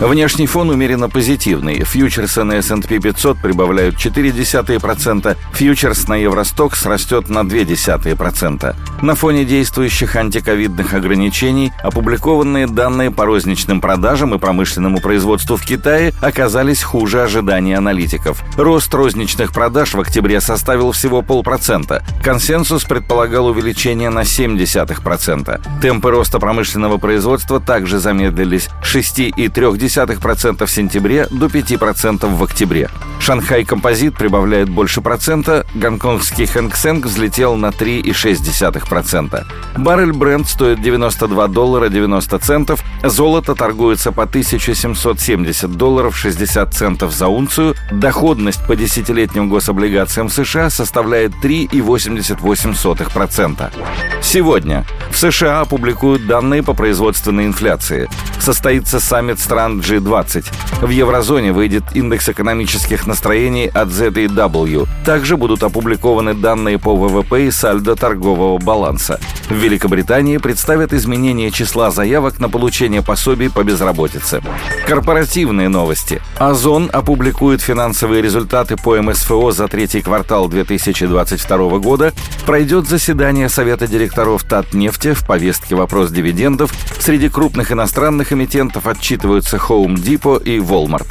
Внешний фон умеренно позитивный. Фьючерсы на S&P 500 прибавляют 0,4%, фьючерс на Евростокс растет на 0,2%. На фоне действующих антиковидных ограничений опубликованные данные по розничным продажам и промышленному производству в Китае оказались хуже ожиданий аналитиков. Рост розничных продаж в октябре составил всего полпроцента. Консенсус предполагал увеличение на 0,7%. Темпы роста промышленного производства также замедлились 6,3% 0,2% в сентябре до 5% в октябре. Шанхай Композит прибавляет больше процента, гонконгский Хэнк взлетел на 3,6%. Баррель бренд стоит 92 доллара 90 центов, золото торгуется по 1770 долларов 60 центов за унцию, доходность по десятилетним гособлигациям США составляет 3,88%. Сегодня в США опубликуют данные по производственной инфляции. Состоится саммит стран G20. В еврозоне выйдет индекс экономических настроений от ZEW. Также будут опубликованы данные по ВВП и сальдо торгового баланса. В Великобритании представят изменение числа заявок на получение пособий по безработице. Корпоративные новости. Озон опубликует финансовые результаты по МСФО за третий квартал 2022 года. Пройдет заседание Совета директоров Татнефти в повестке вопрос дивидендов. Среди крупных иностранных эмитентов отчитываются Home Depot и Walmart.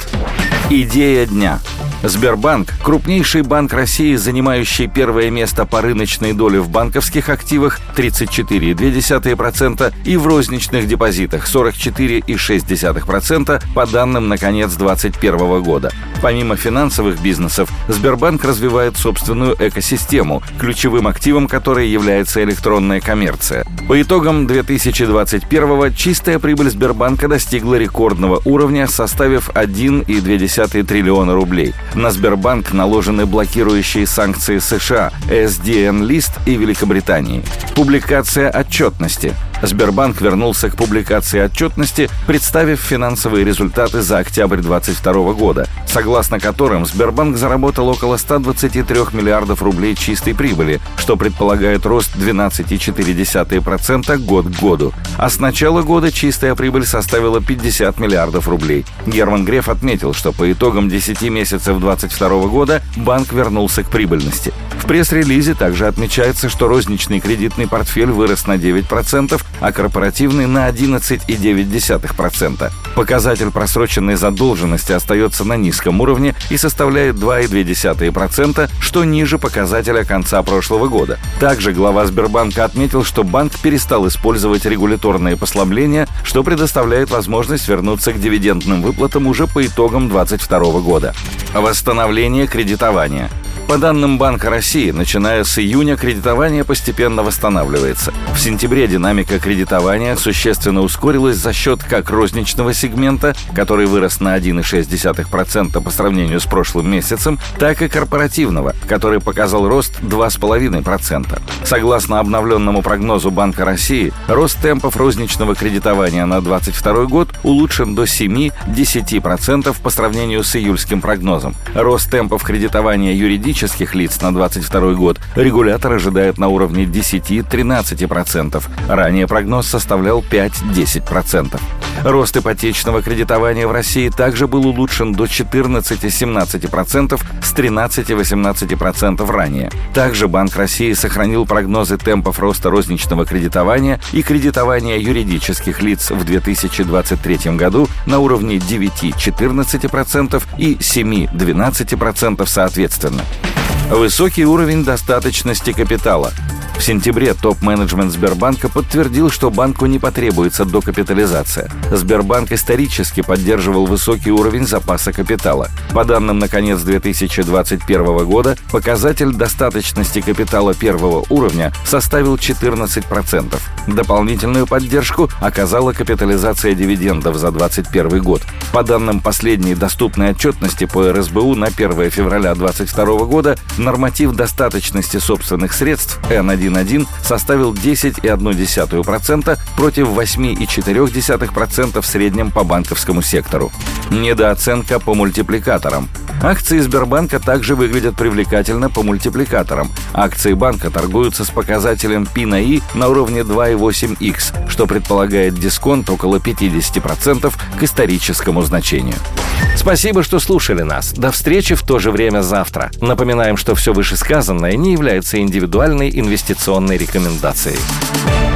Идея дня – Сбербанк – крупнейший банк России, занимающий первое место по рыночной доле в банковских активах 34,2% и в розничных депозитах 44,6% по данным на конец 2021 года. Помимо финансовых бизнесов, Сбербанк развивает собственную экосистему, ключевым активом которой является электронная коммерция. По итогам 2021 чистая прибыль Сбербанка достигла рекордного уровня, составив 1,2 триллиона рублей. На Сбербанк наложены блокирующие санкции США, SDN-лист и Великобритании. Публикация отчетности. Сбербанк вернулся к публикации отчетности, представив финансовые результаты за октябрь 2022 года, согласно которым Сбербанк заработал около 123 миллиардов рублей чистой прибыли, что предполагает рост 12,4% год к году. А с начала года чистая прибыль составила 50 миллиардов рублей. Герман Греф отметил, что по итогам 10 месяцев 2022 года банк вернулся к прибыльности. В пресс-релизе также отмечается, что розничный кредитный портфель вырос на 9%, а корпоративный на 11,9%. Показатель просроченной задолженности остается на низком уровне и составляет 2,2%, что ниже показателя конца прошлого года. Также глава Сбербанка отметил, что банк перестал использовать регуляторные послабления, что предоставляет возможность вернуться к дивидендным выплатам уже по итогам 2022 года. Восстановление кредитования – по данным Банка России, начиная с июня кредитование постепенно восстанавливается. В сентябре динамика кредитования существенно ускорилась за счет как розничного сегмента, который вырос на 1,6% по сравнению с прошлым месяцем, так и корпоративного, который показал рост 2,5%. Согласно обновленному прогнозу Банка России, рост темпов розничного кредитования на 2022 год улучшен до 7-10% по сравнению с июльским прогнозом. Рост темпов кредитования юридических юридических лиц на 2022 год регулятор ожидает на уровне 10-13%. Ранее прогноз составлял 5-10%. Рост ипотечного кредитования в России также был улучшен до 14-17% с 13-18% ранее. Также Банк России сохранил прогнозы темпов роста розничного кредитования и кредитования юридических лиц в 2023 году на уровне 9-14% и 7-12% соответственно. Высокий уровень достаточности капитала – в сентябре топ-менеджмент Сбербанка подтвердил, что банку не потребуется докапитализация. Сбербанк исторически поддерживал высокий уровень запаса капитала. По данным на конец 2021 года, показатель достаточности капитала первого уровня составил 14%. Дополнительную поддержку оказала капитализация дивидендов за 2021 год. По данным последней доступной отчетности по РСБУ на 1 февраля 2022 года, норматив достаточности собственных средств N1 1.1 составил 10,1% против 8,4% в среднем по банковскому сектору. Недооценка по мультипликаторам. Акции Сбербанка также выглядят привлекательно по мультипликаторам. Акции банка торгуются с показателем P на I на уровне 2,8x, что предполагает дисконт около 50% к историческому значению. Спасибо, что слушали нас. До встречи в то же время завтра. Напоминаем, что все вышесказанное не является индивидуальной инвестиционной рекомендацией.